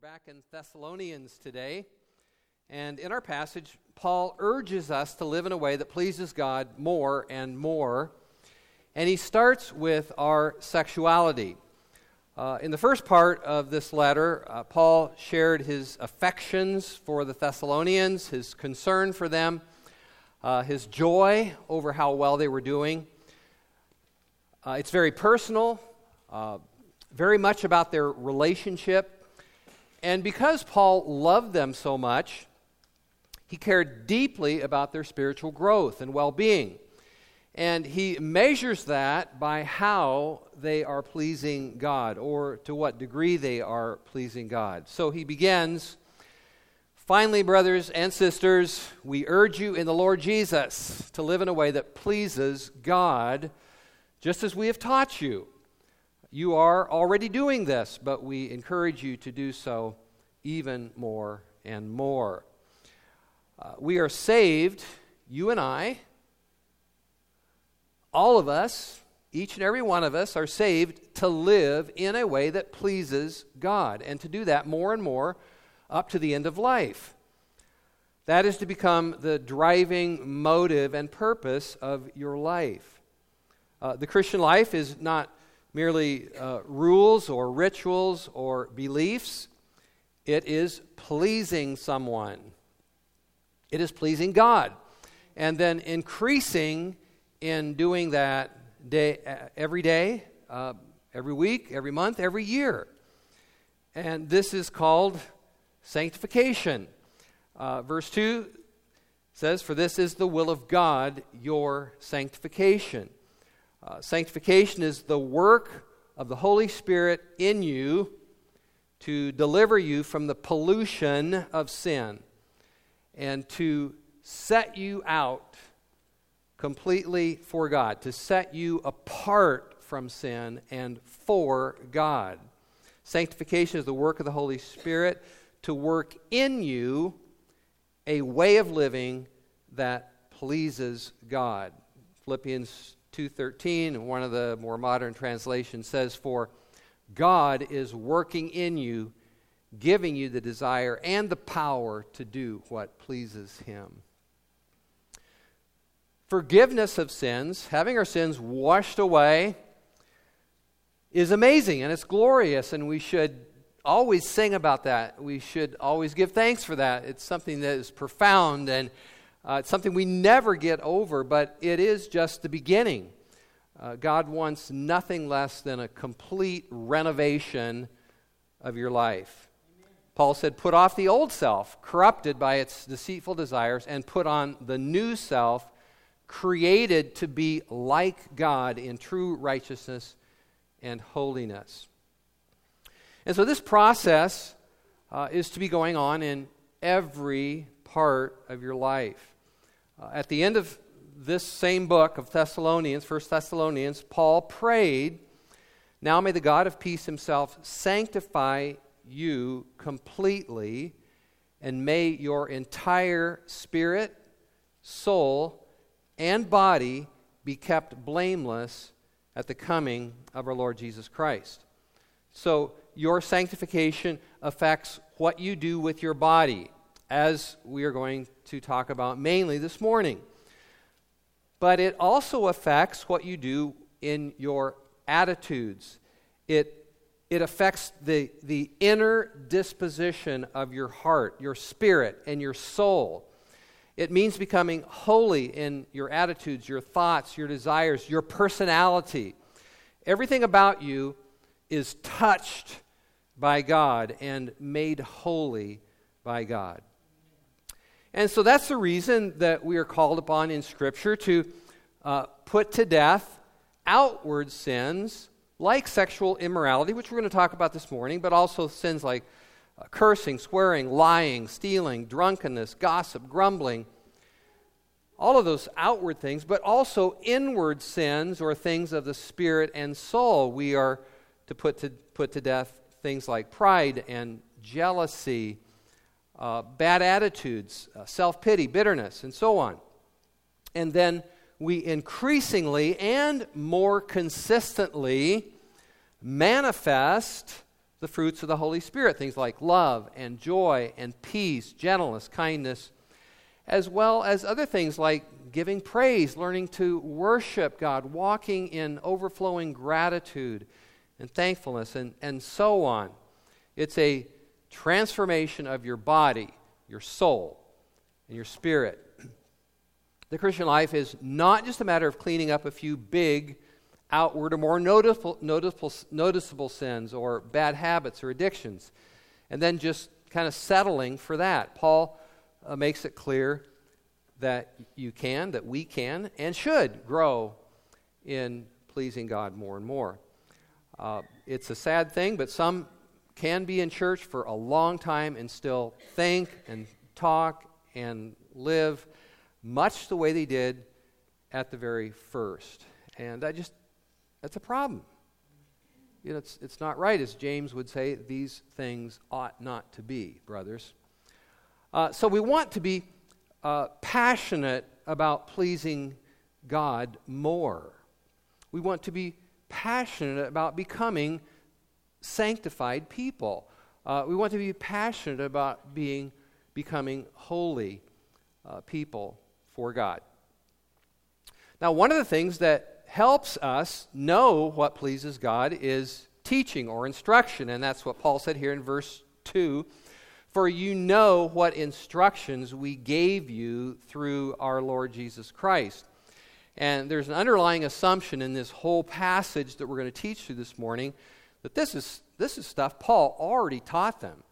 We're back in Thessalonians today. And in our passage, Paul urges us to live in a way that pleases God more and more. And he starts with our sexuality. Uh, in the first part of this letter, uh, Paul shared his affections for the Thessalonians, his concern for them, uh, his joy over how well they were doing. Uh, it's very personal, uh, very much about their relationship and because Paul loved them so much, he cared deeply about their spiritual growth and well being. And he measures that by how they are pleasing God or to what degree they are pleasing God. So he begins Finally, brothers and sisters, we urge you in the Lord Jesus to live in a way that pleases God, just as we have taught you you are already doing this, but we encourage you to do so even more and more. Uh, we are saved, you and I, all of us, each and every one of us, are saved to live in a way that pleases God, and to do that more and more up to the end of life. That is to become the driving motive and purpose of your life. Uh, the Christian life is not merely uh, rules or rituals or beliefs. It is pleasing someone, it is pleasing God. And then increasing in doing that day, uh, every day, uh, every week, every month, every year. And this is called sanctification. Uh, verse 2 says, For this is the will of God, your sanctification. Uh, sanctification is the work of the Holy Spirit in you to deliver you from the pollution of sin and to set you out completely for God, to set you apart from sin and for God. Sanctification is the work of the Holy Spirit to work in you a way of living that pleases God. Philippians 2:13, one of the more modern translations says for God is working in you, giving you the desire and the power to do what pleases him. Forgiveness of sins, having our sins washed away is amazing and it's glorious and we should always sing about that. We should always give thanks for that. It's something that is profound and uh, it's something we never get over, but it is just the beginning. Uh, God wants nothing less than a complete renovation of your life. Amen. Paul said, Put off the old self, corrupted by its deceitful desires, and put on the new self, created to be like God in true righteousness and holiness. And so, this process uh, is to be going on in every part of your life. Uh, at the end of this same book of Thessalonians, 1 Thessalonians, Paul prayed, Now may the God of peace himself sanctify you completely, and may your entire spirit, soul, and body be kept blameless at the coming of our Lord Jesus Christ. So, your sanctification affects what you do with your body as we are going to talk about mainly this morning. But it also affects what you do in your attitudes. It, it affects the, the inner disposition of your heart, your spirit, and your soul. It means becoming holy in your attitudes, your thoughts, your desires, your personality. Everything about you is touched by God and made holy by God. And so that's the reason that we are called upon in Scripture to uh, put to death outward sins like sexual immorality, which we're going to talk about this morning, but also sins like uh, cursing, swearing, lying, stealing, drunkenness, gossip, grumbling. All of those outward things, but also inward sins or things of the spirit and soul. We are to put to, put to death things like pride and jealousy uh, bad attitudes, uh, self pity, bitterness, and so on. And then we increasingly and more consistently manifest the fruits of the Holy Spirit, things like love and joy and peace, gentleness, kindness, as well as other things like giving praise, learning to worship God, walking in overflowing gratitude and thankfulness, and, and so on. It's a transformation of your body, your soul, and your spirit. The Christian life is not just a matter of cleaning up a few big, outward, or more noticeable, noticeable, noticeable sins or bad habits or addictions, and then just kind of settling for that. Paul uh, makes it clear that you can, that we can, and should grow in pleasing God more and more. Uh, it's a sad thing, but some can be in church for a long time and still think and talk and live much the way they did at the very first. And I just, that's a problem. You know, it's, it's not right, as James would say, these things ought not to be, brothers. Uh, so we want to be uh, passionate about pleasing God more. We want to be passionate about becoming sanctified people. Uh, we want to be passionate about being becoming holy uh, people for God. Now, one of the things that helps us know what pleases God is teaching or instruction, and that's what Paul said here in verse 2 For you know what instructions we gave you through our Lord Jesus Christ. And there's an underlying assumption in this whole passage that we're going to teach you this morning that this is, this is stuff Paul already taught them.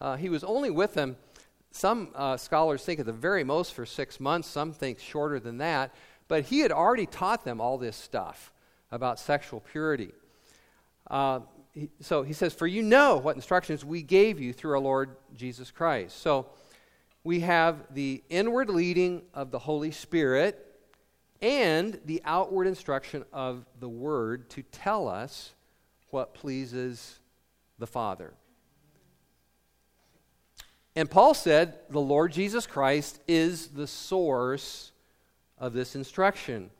Uh, he was only with them some uh, scholars think at the very most for six months, some think shorter than that. But he had already taught them all this stuff about sexual purity. Uh, he, so he says, For you know what instructions we gave you through our Lord Jesus Christ. So we have the inward leading of the Holy Spirit and the outward instruction of the Word to tell us what pleases the Father. And Paul said the Lord Jesus Christ is the source of this instruction.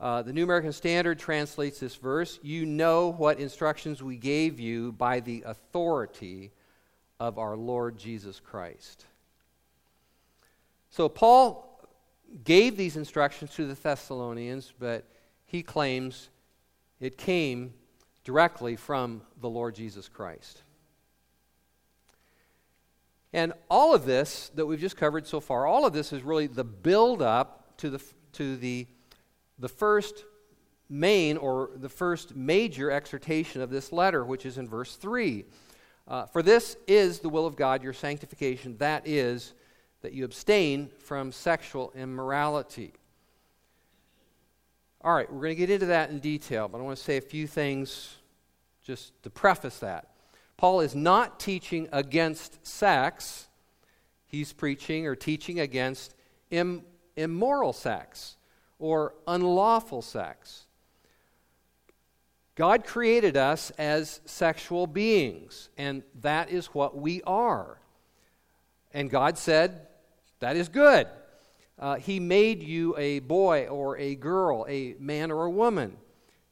Uh, the New American Standard translates this verse You know what instructions we gave you by the authority of our Lord Jesus Christ. So, Paul gave these instructions to the Thessalonians, but he claims it came directly from the Lord Jesus Christ. And all of this that we've just covered so far, all of this is really the build up to the, to the, the first main or the first major exhortation of this letter, which is in verse 3. Uh, For this is the will of God, your sanctification, that is, that you abstain from sexual immorality. All right, we're going to get into that in detail, but I want to say a few things just to preface that. Paul is not teaching against sex, he's preaching or teaching against Im- immoral sex or unlawful sex. God created us as sexual beings, and that is what we are. And God said, That is good. Uh, he made you a boy or a girl, a man or a woman.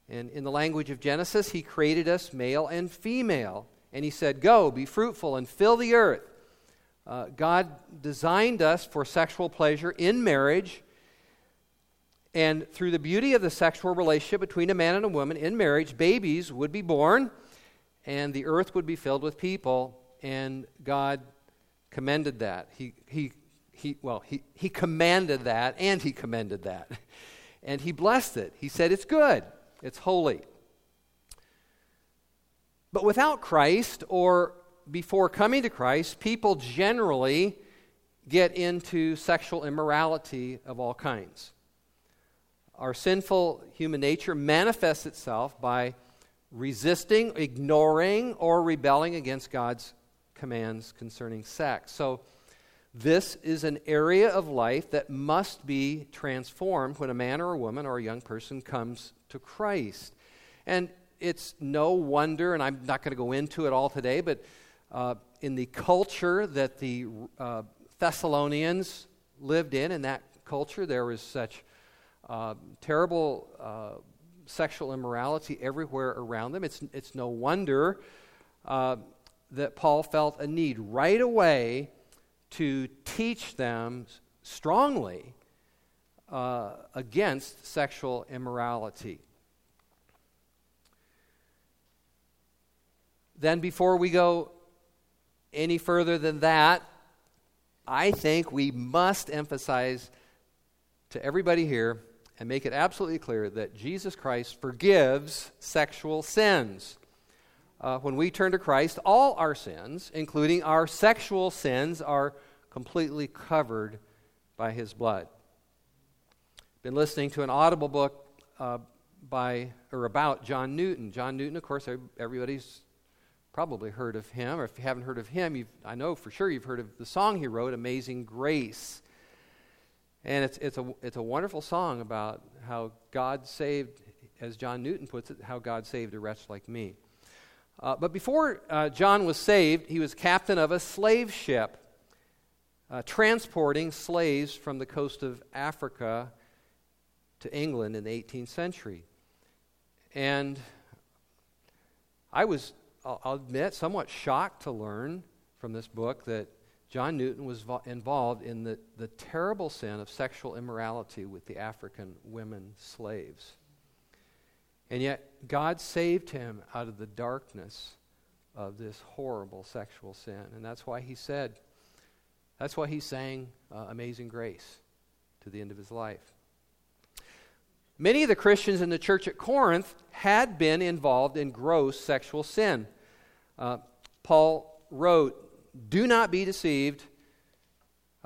And in the language of Genesis, He created us male and female. And he said, Go, be fruitful, and fill the earth. Uh, God designed us for sexual pleasure in marriage. And through the beauty of the sexual relationship between a man and a woman in marriage, babies would be born, and the earth would be filled with people. And God commended that. He, he, he, well, he, he commanded that, and he commended that. And he blessed it. He said, It's good, it's holy. But without Christ or before coming to Christ, people generally get into sexual immorality of all kinds. Our sinful human nature manifests itself by resisting, ignoring, or rebelling against God's commands concerning sex. So, this is an area of life that must be transformed when a man or a woman or a young person comes to Christ. And it's no wonder, and I'm not going to go into it all today, but uh, in the culture that the uh, Thessalonians lived in, in that culture, there was such uh, terrible uh, sexual immorality everywhere around them. It's, it's no wonder uh, that Paul felt a need right away to teach them strongly uh, against sexual immorality. Then, before we go any further than that, I think we must emphasize to everybody here and make it absolutely clear that Jesus Christ forgives sexual sins. Uh, when we turn to Christ, all our sins, including our sexual sins, are completely covered by his blood. Been listening to an audible book uh, by or about John Newton. John Newton, of course, everybody's probably heard of him, or if you haven't heard of him, I know for sure you've heard of the song he wrote, Amazing Grace. And it's, it's, a, it's a wonderful song about how God saved, as John Newton puts it, how God saved a wretch like me. Uh, but before uh, John was saved, he was captain of a slave ship uh, transporting slaves from the coast of Africa to England in the 18th century. And I was I'll admit, somewhat shocked to learn from this book that John Newton was vo- involved in the, the terrible sin of sexual immorality with the African women slaves. And yet, God saved him out of the darkness of this horrible sexual sin. And that's why he said, that's why he sang uh, Amazing Grace to the end of his life. Many of the Christians in the church at Corinth had been involved in gross sexual sin. Uh, Paul wrote, Do not be deceived.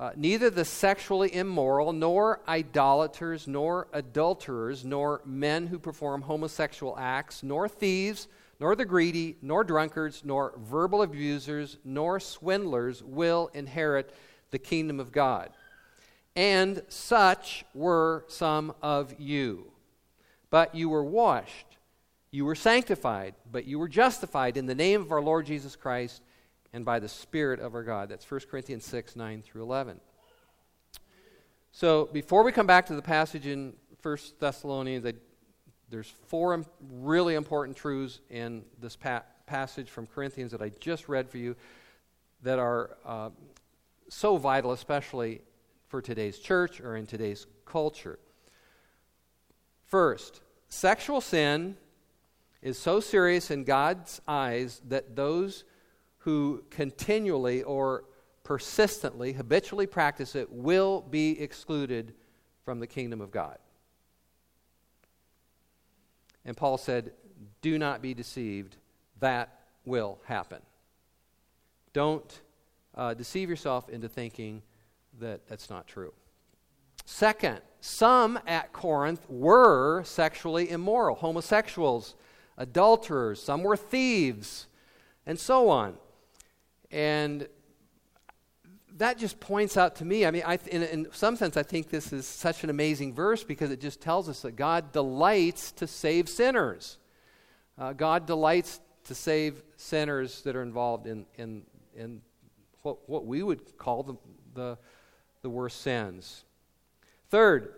Uh, neither the sexually immoral, nor idolaters, nor adulterers, nor men who perform homosexual acts, nor thieves, nor the greedy, nor drunkards, nor verbal abusers, nor swindlers will inherit the kingdom of God. And such were some of you. But you were washed, you were sanctified, but you were justified in the name of our Lord Jesus Christ and by the Spirit of our God. That's 1 Corinthians 6 9 through 11. So before we come back to the passage in 1 Thessalonians, I, there's four really important truths in this pa- passage from Corinthians that I just read for you that are uh, so vital, especially for today's church or in today's culture. First, sexual sin is so serious in God's eyes that those who continually or persistently, habitually practice it will be excluded from the kingdom of God. And Paul said, Do not be deceived. That will happen. Don't uh, deceive yourself into thinking that that's not true. Second, some at Corinth were sexually immoral, homosexuals, adulterers, some were thieves, and so on. And that just points out to me, I mean, I, in, in some sense, I think this is such an amazing verse because it just tells us that God delights to save sinners. Uh, God delights to save sinners that are involved in, in, in what, what we would call the, the, the worst sins. Third,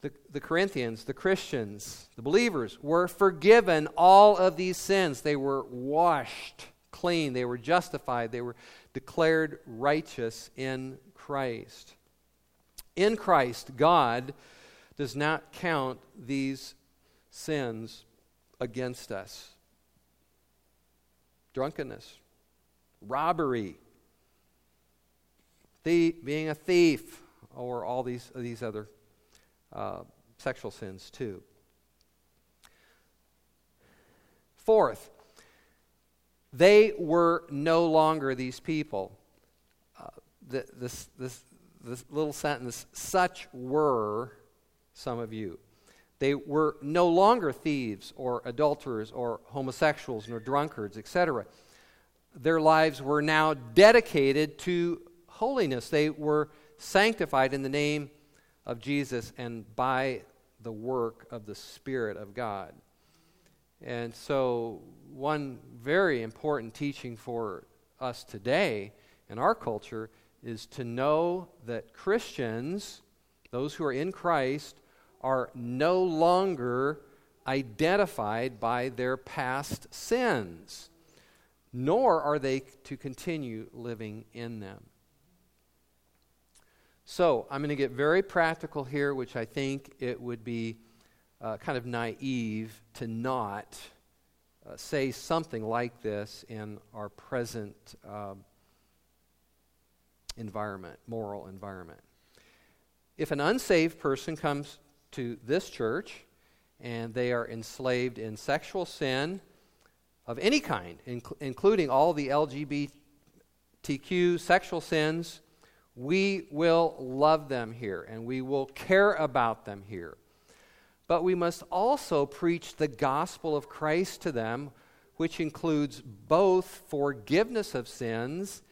the, the Corinthians, the Christians, the believers were forgiven all of these sins. They were washed clean, they were justified, they were declared righteous in Christ. In Christ, God does not count these sins against us drunkenness, robbery, being a thief, or all these, these other uh, sexual sins too. Fourth, they were no longer these people. Uh, this, this, this little sentence, such were some of you. They were no longer thieves or adulterers or homosexuals nor drunkards, etc. Their lives were now dedicated to holiness. They were sanctified in the name of Jesus and by the work of the Spirit of God. And so, one very important teaching for us today in our culture is to know that Christians, those who are in Christ, are no longer identified by their past sins. nor are they to continue living in them. So, I'm going to get very practical here, which I think it would be uh, kind of naive to not uh, say something like this in our present uh, environment, moral environment. If an unsaved person comes to this church and they are enslaved in sexual sin of any kind, inc- including all the LGBTQ sexual sins, we will love them here and we will care about them here. But we must also preach the gospel of Christ to them, which includes both forgiveness of sins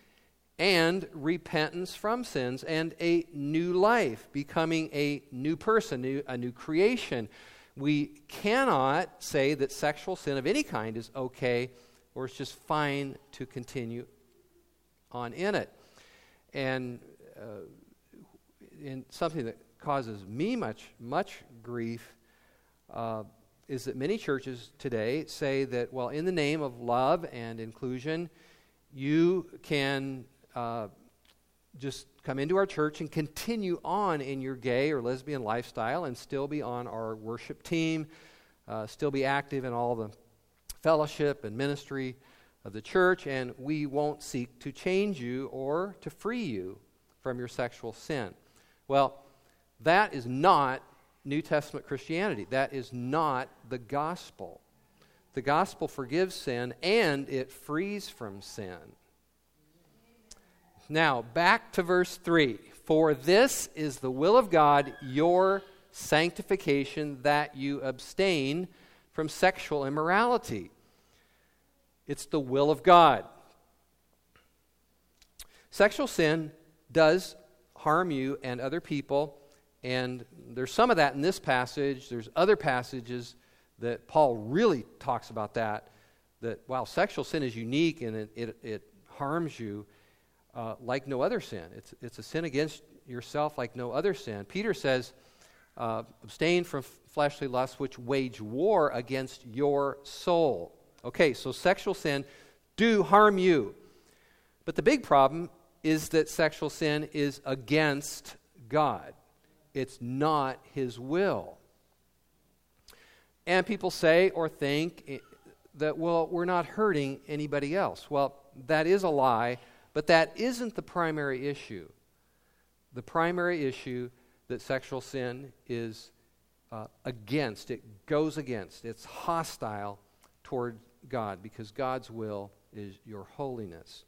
and repentance from sins and a new life, becoming a new person, a new creation. We cannot say that sexual sin of any kind is okay or it's just fine to continue on in it. And, uh, in something that causes me much, much grief uh, is that many churches today say that, well, in the name of love and inclusion, you can uh, just come into our church and continue on in your gay or lesbian lifestyle and still be on our worship team, uh, still be active in all the fellowship and ministry of the church, and we won't seek to change you or to free you from your sexual sin. Well, that is not New Testament Christianity. That is not the gospel. The gospel forgives sin and it frees from sin. Now, back to verse 3. For this is the will of God, your sanctification, that you abstain from sexual immorality. It's the will of God. Sexual sin does harm you and other people, and there's some of that in this passage. There's other passages that Paul really talks about that. That, while sexual sin is unique and it, it, it harms you, uh, like no other sin. It's, it's a sin against yourself like no other sin. Peter says, uh, abstain from fleshly lusts which wage war against your soul. Okay, so sexual sin do harm you. But the big problem is that sexual sin is against God. It's not his will. And people say or think that, well, we're not hurting anybody else. Well, that is a lie but that isn't the primary issue. The primary issue that sexual sin is uh, against, it goes against, it's hostile toward God because God's will is your holiness.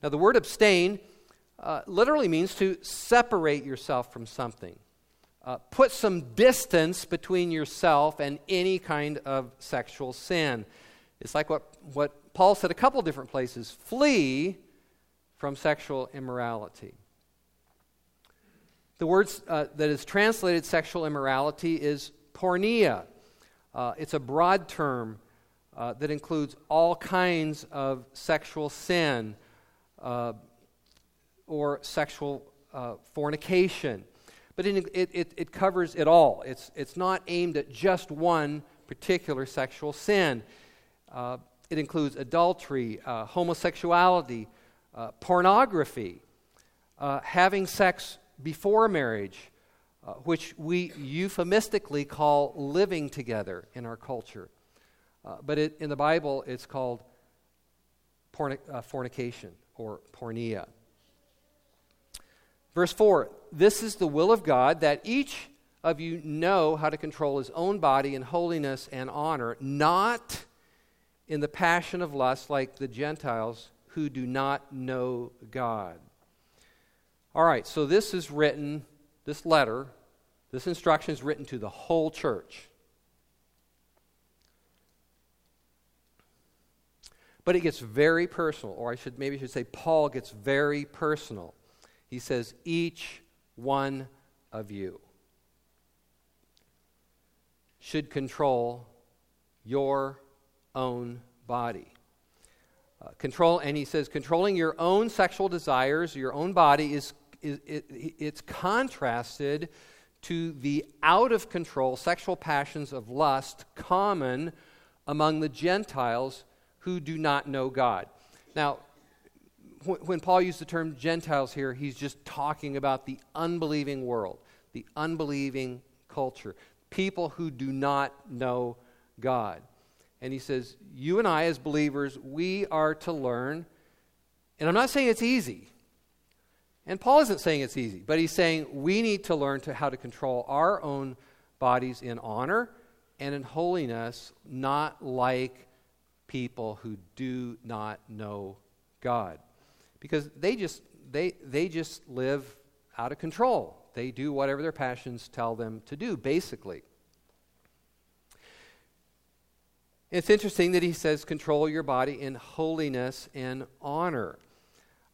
Now, the word abstain uh, literally means to separate yourself from something. Uh, put some distance between yourself and any kind of sexual sin. It's like what, what Paul said a couple different places flee from sexual immorality. The word uh, that is translated sexual immorality is porneia. Uh, it's a broad term uh, that includes all kinds of sexual sin uh, or sexual uh, fornication. But it, it, it covers it all. It's, it's not aimed at just one particular sexual sin. Uh, it includes adultery, homosexuality, uh, pornography, uh, having sex before marriage, uh, which we euphemistically call living together in our culture. Uh, but it, in the Bible, it's called uh, fornication or porneia. Verse 4 This is the will of God that each of you know how to control his own body in holiness and honor, not in the passion of lust like the Gentiles who do not know God. All right, so this is written, this letter, this instruction is written to the whole church. But it gets very personal, or I should maybe I should say Paul gets very personal. He says, each one of you should control your own body. Uh, control, and he says, controlling your own sexual desires, your own body, is, is it, it's contrasted to the out of control sexual passions of lust common among the Gentiles who do not know God. Now, when Paul used the term Gentiles here, he's just talking about the unbelieving world, the unbelieving culture, people who do not know God. And he says, You and I, as believers, we are to learn. And I'm not saying it's easy. And Paul isn't saying it's easy, but he's saying we need to learn to how to control our own bodies in honor and in holiness, not like people who do not know God. Because they just they they just live out of control. They do whatever their passions tell them to do, basically. It's interesting that he says, control your body in holiness and honor.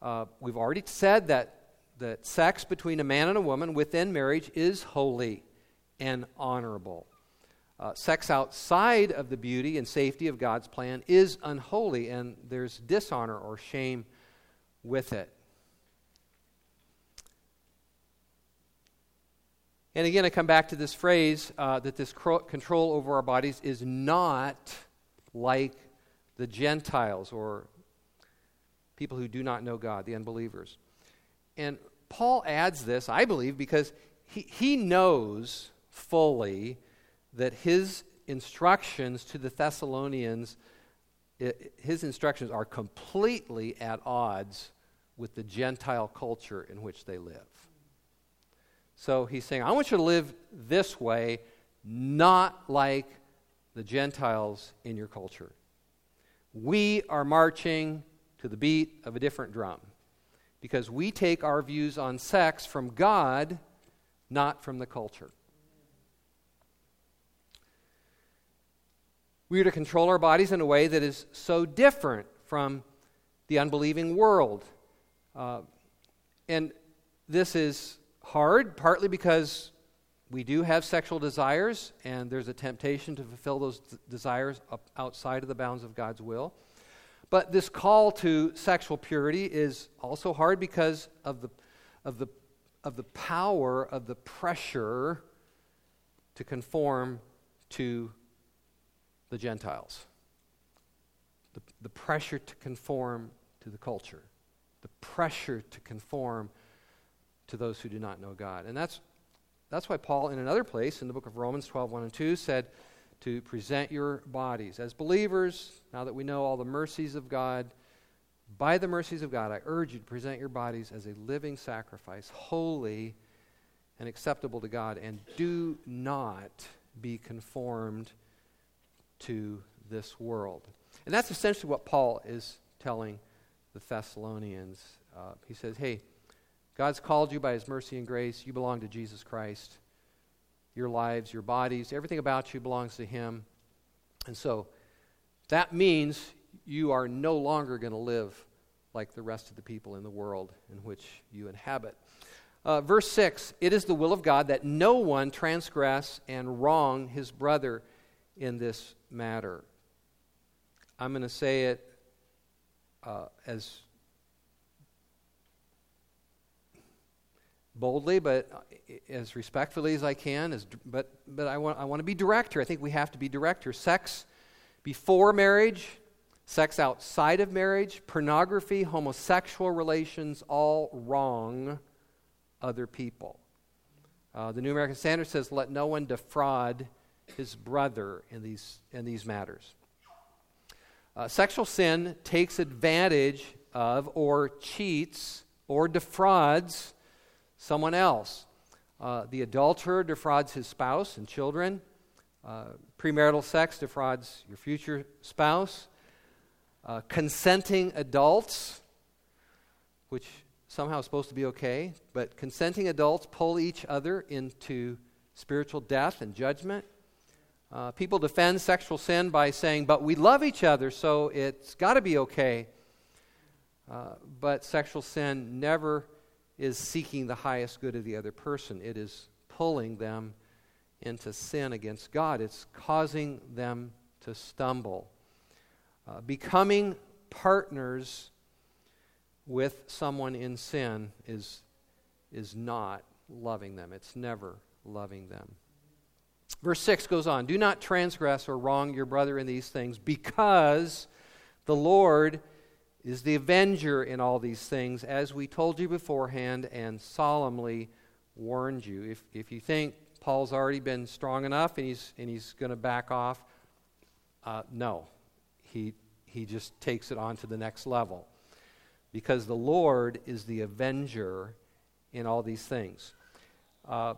Uh, we've already said that, that sex between a man and a woman within marriage is holy and honorable. Uh, sex outside of the beauty and safety of God's plan is unholy, and there's dishonor or shame with it. And again, I come back to this phrase uh, that this control over our bodies is not like the Gentiles or people who do not know God, the unbelievers. And Paul adds this, I believe, because he, he knows fully that his instructions to the Thessalonians, his instructions are completely at odds with the Gentile culture in which they live. So he's saying, I want you to live this way, not like the Gentiles in your culture. We are marching to the beat of a different drum because we take our views on sex from God, not from the culture. We are to control our bodies in a way that is so different from the unbelieving world. Uh, and this is hard, partly because we do have sexual desires, and there's a temptation to fulfill those d- desires outside of the bounds of God's will. But this call to sexual purity is also hard because of the, of the, of the power of the pressure to conform to the Gentiles. The, the pressure to conform to the culture, the pressure to conform to those who do not know God. And that's that's why Paul, in another place in the book of Romans 12, 1 and 2, said to present your bodies. As believers, now that we know all the mercies of God, by the mercies of God, I urge you to present your bodies as a living sacrifice, holy and acceptable to God, and do not be conformed to this world. And that's essentially what Paul is telling the Thessalonians. Uh, he says, hey, God's called you by His mercy and grace. You belong to Jesus Christ. Your lives, your bodies, everything about you belongs to Him. And so that means you are no longer going to live like the rest of the people in the world in which you inhabit. Uh, verse 6 It is the will of God that no one transgress and wrong his brother in this matter. I'm going to say it uh, as boldly, but uh, as respectfully as I can. As, but but I, want, I want to be direct here. I think we have to be direct here. Sex before marriage, sex outside of marriage, pornography, homosexual relations, all wrong other people. Uh, the New American Standard says, let no one defraud his brother in these, in these matters. Uh, sexual sin takes advantage of or cheats or defrauds someone else. Uh, the adulterer defrauds his spouse and children. Uh, premarital sex defrauds your future spouse. Uh, consenting adults, which somehow is supposed to be okay, but consenting adults pull each other into spiritual death and judgment. Uh, people defend sexual sin by saying, but we love each other, so it's got to be okay. Uh, but sexual sin never is seeking the highest good of the other person. It is pulling them into sin against God, it's causing them to stumble. Uh, becoming partners with someone in sin is, is not loving them, it's never loving them. Verse 6 goes on Do not transgress or wrong your brother in these things, because The Lord is the avenger in all these things, as we told you beforehand and solemnly warned you. If, if you think Paul's already been strong enough and he's, and he's going to back off, uh, no. He, he just takes it on to the next level. Because the Lord is the avenger in all these things. Uh,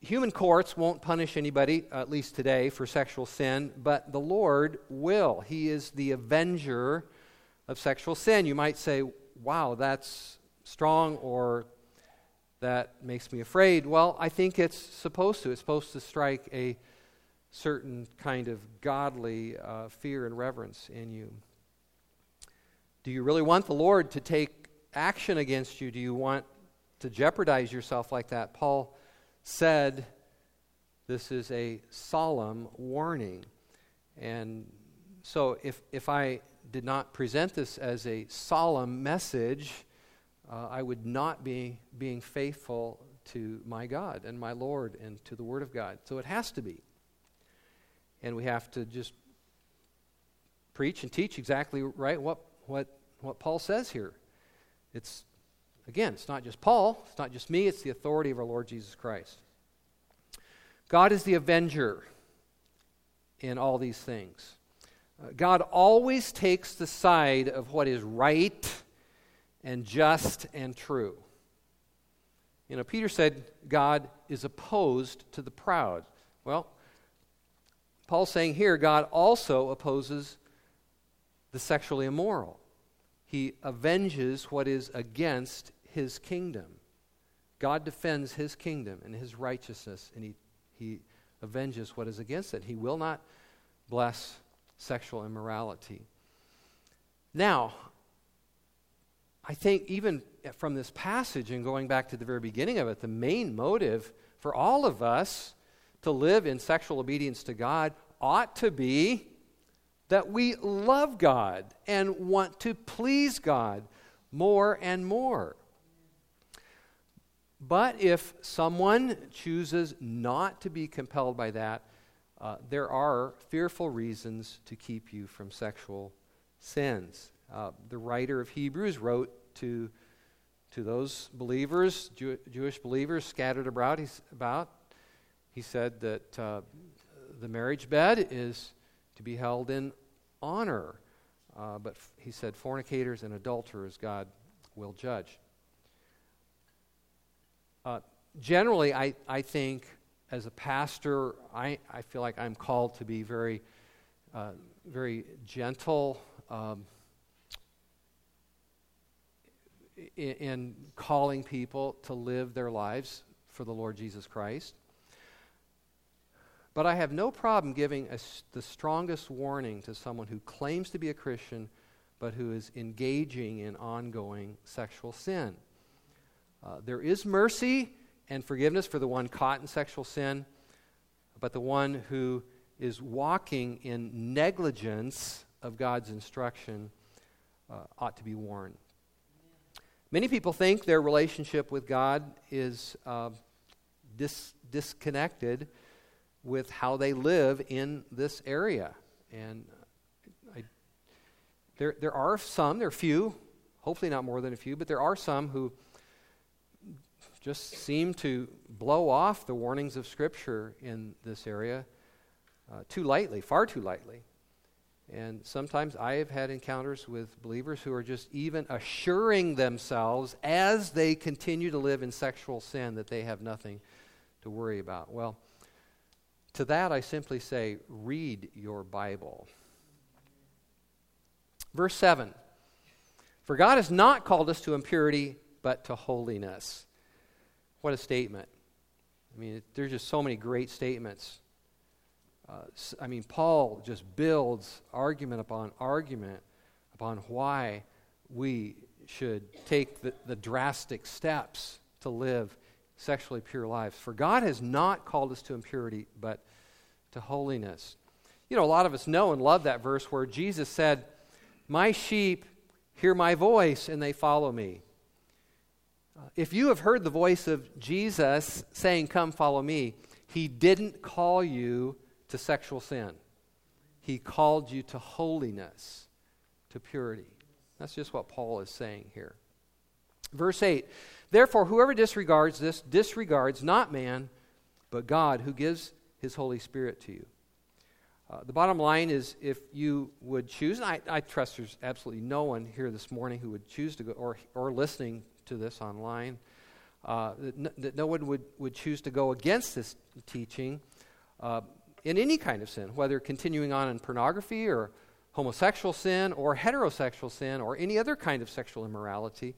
human courts won't punish anybody, at least today, for sexual sin, but the Lord will. He is the avenger of sexual sin. You might say, wow, that's strong or that makes me afraid. Well, I think it's supposed to. It's supposed to strike a certain kind of godly uh, fear and reverence in you. Do you really want the Lord to take action against you? Do you want to jeopardize yourself like that? Paul said this is a solemn warning. And so if, if I did not present this as a solemn message, uh, I would not be being faithful to my God and my Lord and to the Word of God. So it has to be. And we have to just preach and teach exactly right what, what, what Paul says here. It's, again, it's not just Paul, it's not just me, it's the authority of our Lord Jesus Christ. God is the avenger in all these things. Uh, God always takes the side of what is right and just and true. You know, Peter said God is opposed to the proud. Well, Paul's saying here God also opposes the sexually immoral. He avenges what is against his kingdom. God defends his kingdom and his righteousness, and he, he avenges what is against it. He will not bless sexual immorality. Now, I think even from this passage and going back to the very beginning of it, the main motive for all of us to live in sexual obedience to God ought to be that we love God and want to please God more and more. But if someone chooses not to be compelled by that, uh, there are fearful reasons to keep you from sexual sins. Uh, the writer of Hebrews wrote to, to those believers, Jew- Jewish believers scattered he's, about, he said that uh, the marriage bed is to be held in honor. Uh, but f- he said, fornicators and adulterers God will judge. Uh, generally, I, I think as a pastor, I, I feel like I'm called to be very, uh, very gentle um, in, in calling people to live their lives for the Lord Jesus Christ. But I have no problem giving a, the strongest warning to someone who claims to be a Christian but who is engaging in ongoing sexual sin. Uh, there is mercy and forgiveness for the one caught in sexual sin, but the one who is walking in negligence of God's instruction uh, ought to be warned. Many people think their relationship with God is uh, dis- disconnected with how they live in this area. And I, there, there are some, there are few, hopefully not more than a few, but there are some who just seem to blow off the warnings of Scripture in this area uh, too lightly, far too lightly. And sometimes I have had encounters with believers who are just even assuring themselves as they continue to live in sexual sin that they have nothing to worry about. Well, to that I simply say, read your Bible. Verse 7 For God has not called us to impurity, but to holiness. What a statement. I mean, there's just so many great statements. Uh, I mean, Paul just builds argument upon argument upon why we should take the, the drastic steps to live sexually pure lives. For God has not called us to impurity, but to holiness. You know, a lot of us know and love that verse where Jesus said, My sheep hear my voice and they follow me. If you have heard the voice of Jesus saying, Come, follow me, he didn't call you to sexual sin. He called you to holiness. to purity. That's just what Paul is saying here. Verse 8 Therefore, whoever disregards this disregards not man, but God, who gives his Holy Spirit to you. Uh, the bottom line is if you would choose, and I, I, trust there's absolutely no one here this morning who would choose to go, or, or listening to this online, uh, that, n- that, no one would, would choose to go against this teaching uh, in any kind of sin, whether continuing on in pornography or homosexual sin or heterosexual sin or any other kind of sexual immorality.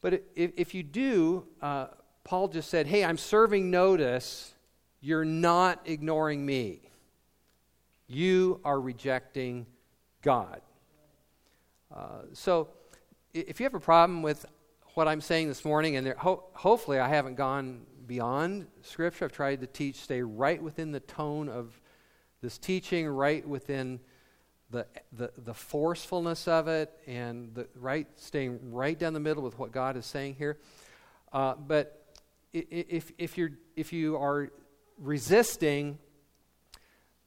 But if, if you do, uh, Paul just said, hey, I'm serving notice. You're not ignoring me. You are rejecting God. Uh, so if you have a problem with what I'm saying this morning, and there, ho- hopefully I haven't gone beyond Scripture, I've tried to teach, stay right within the tone of this teaching, right within the, the, the forcefulness of it and the right staying right down the middle with what God is saying here. Uh, but if, if, you're, if you are resisting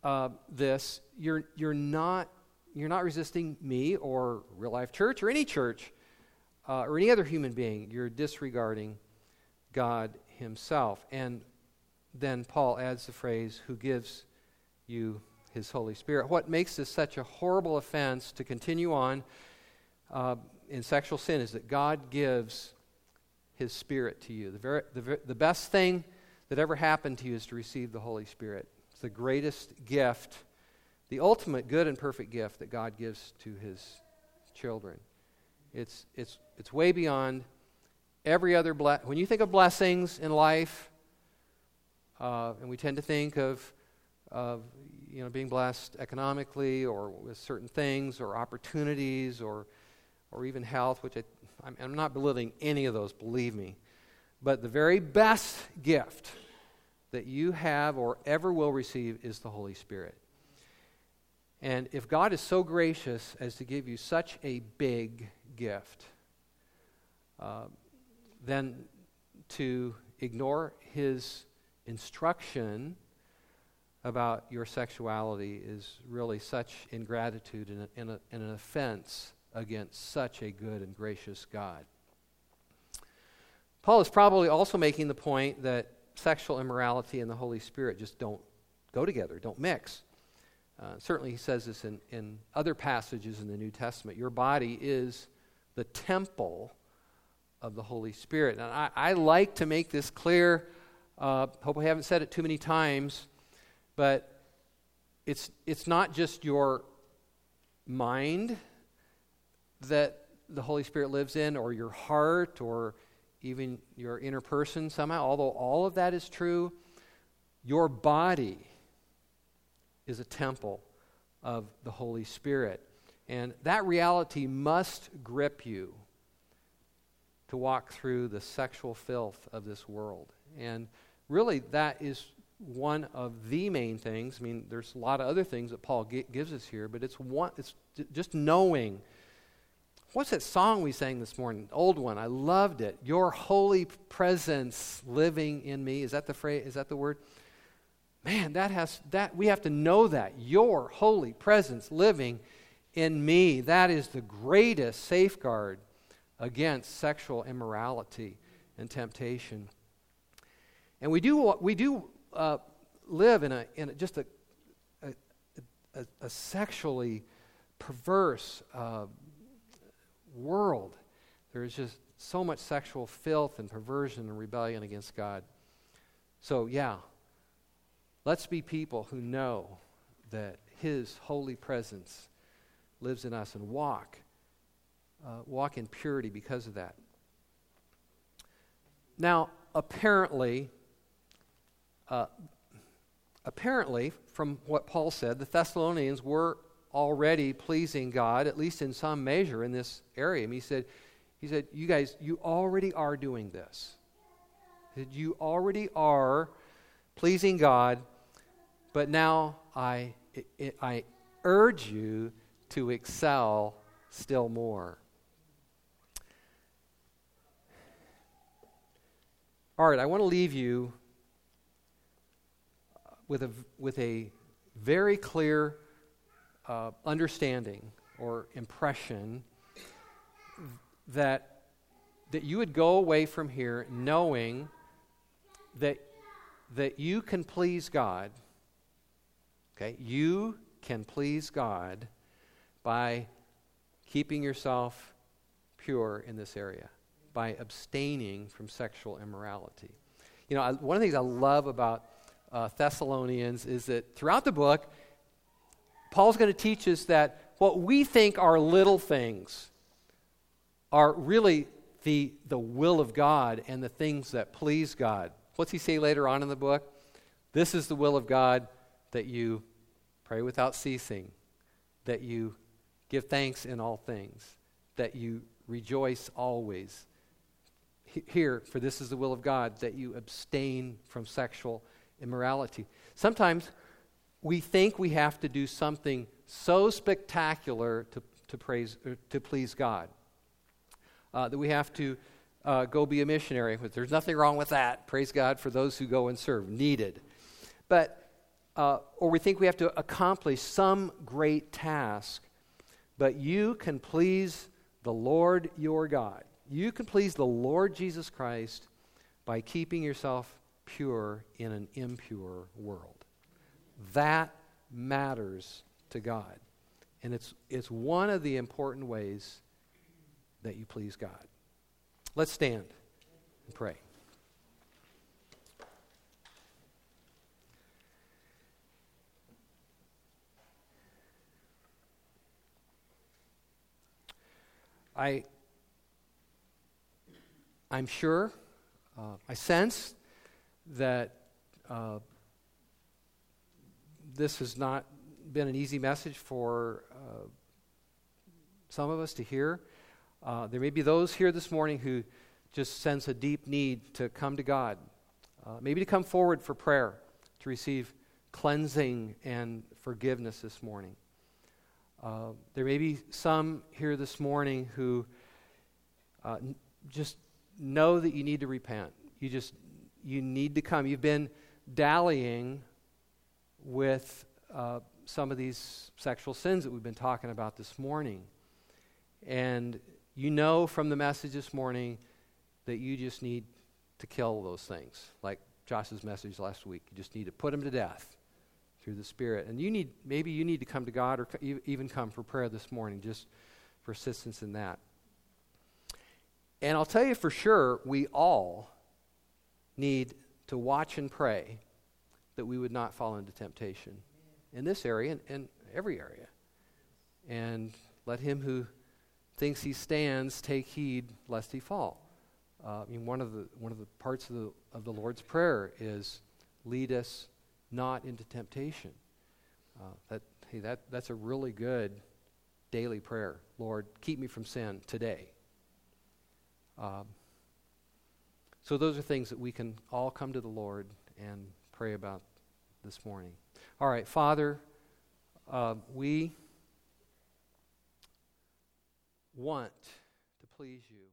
uh, this, you're, you're, not, you're not resisting me or real life church or any church uh, or any other human being. You're disregarding God Himself. And then Paul adds the phrase, who gives you his Holy Spirit. What makes this such a horrible offense to continue on uh, in sexual sin is that God gives his Spirit to you. The, very, the, the best thing that ever happened to you is to receive the Holy Spirit. It's the greatest gift, the ultimate good and perfect gift that God gives to his children. It's, it's, it's way beyond every other blessing. When you think of blessings in life, uh, and we tend to think of, of you know, being blessed economically or with certain things or opportunities or, or even health, which I, I'm, I'm not belittling any of those, believe me. But the very best gift that you have or ever will receive is the Holy Spirit. And if God is so gracious as to give you such a big gift, uh, then to ignore his instruction about your sexuality is really such ingratitude and, a, and, a, and an offense against such a good and gracious God. Paul is probably also making the point that sexual immorality and the Holy Spirit just don't go together, don't mix. Uh, certainly, he says this in, in other passages in the New Testament. Your body is the temple of the Holy Spirit. And I, I like to make this clear. Uh, hope I haven't said it too many times. But it's, it's not just your mind that the Holy Spirit lives in, or your heart, or even your inner person somehow, although all of that is true, your body is a temple of the Holy Spirit. And that reality must grip you to walk through the sexual filth of this world. And really, that is one of the main things. I mean, there's a lot of other things that Paul g- gives us here, but it's one. It's just knowing. What's that song we sang this morning? Old one. I loved it. Your holy presence living in me. Is that the phrase? Is that the word? Man, that has that. We have to know that your holy presence living in me. That is the greatest safeguard against sexual immorality and temptation. And we do we do uh, live in, a, in a, just a, a, a, sexually perverse uh, world. There's just so much sexual filth and perversion and rebellion against God. So, yeah, let's be people who know that His holy presence lives in us and walk. Uh, walk in purity because of that. Now, apparently, uh, apparently, from what Paul said, the Thessalonians were already pleasing God, at least in some measure, in this area. And he said, he said, You guys, you already are doing this. Said, You already are pleasing God, but now I, I urge you to excel still more. All right, I want to leave you with a, with a very clear uh, understanding or impression that, that you would go away from here knowing that, that you can please God. Okay? You can please God by keeping yourself pure in this area, by abstaining from sexual immorality. You know, I, one of the things I love about uh, Thessalonians is that throughout the book, Paul's going to teach us that what we think are little things are really the, the will of God and the things that please God. What's he say later on in the book? This is the will of God that you pray without ceasing, that you give thanks in all things, that you rejoice always. Here, for this is the will of God, that you abstain from sexual immorality. Sometimes we think we have to do something so spectacular to, to, praise, to please God uh, that we have to uh, go be a missionary. There's nothing wrong with that. Praise God for those who go and serve. Needed. But, uh, or we think we have to accomplish some great task. But you can please the Lord your God. You can please the Lord Jesus Christ by keeping yourself pure in an impure world. That matters to God. And it's, it's one of the important ways that you please God. Let's stand and pray. I, I'm sure, uh, I sense that uh, this has not been an easy message for uh, some of us to hear. Uh, there may be those here this morning who just sense a deep need to come to God, uh, maybe to come forward for prayer, to receive cleansing and forgiveness this morning. Uh, there may be some here this morning who uh, n- just know that you need to repent. You just you need to come. You've been dallying with uh, some of these sexual sins that we've been talking about this morning. And you know from the message this morning that you just need to kill those things, like Josh's message last week. You just need to put them to death through the Spirit. And you need, maybe you need to come to God or even come for prayer this morning, just for assistance in that. And I'll tell you for sure, we all need to watch and pray that we would not fall into temptation in this area and, and every area. And let him who thinks he stands take heed lest he fall. Uh, I mean, one of the one of the parts of the of the Lord's prayer is lead us not into temptation. Uh, that hey, that that's a really good daily prayer. Lord, keep me from sin today. Um, so those are things that we can all come to the Lord and pray about this morning. All right, Father, uh, we want to please you.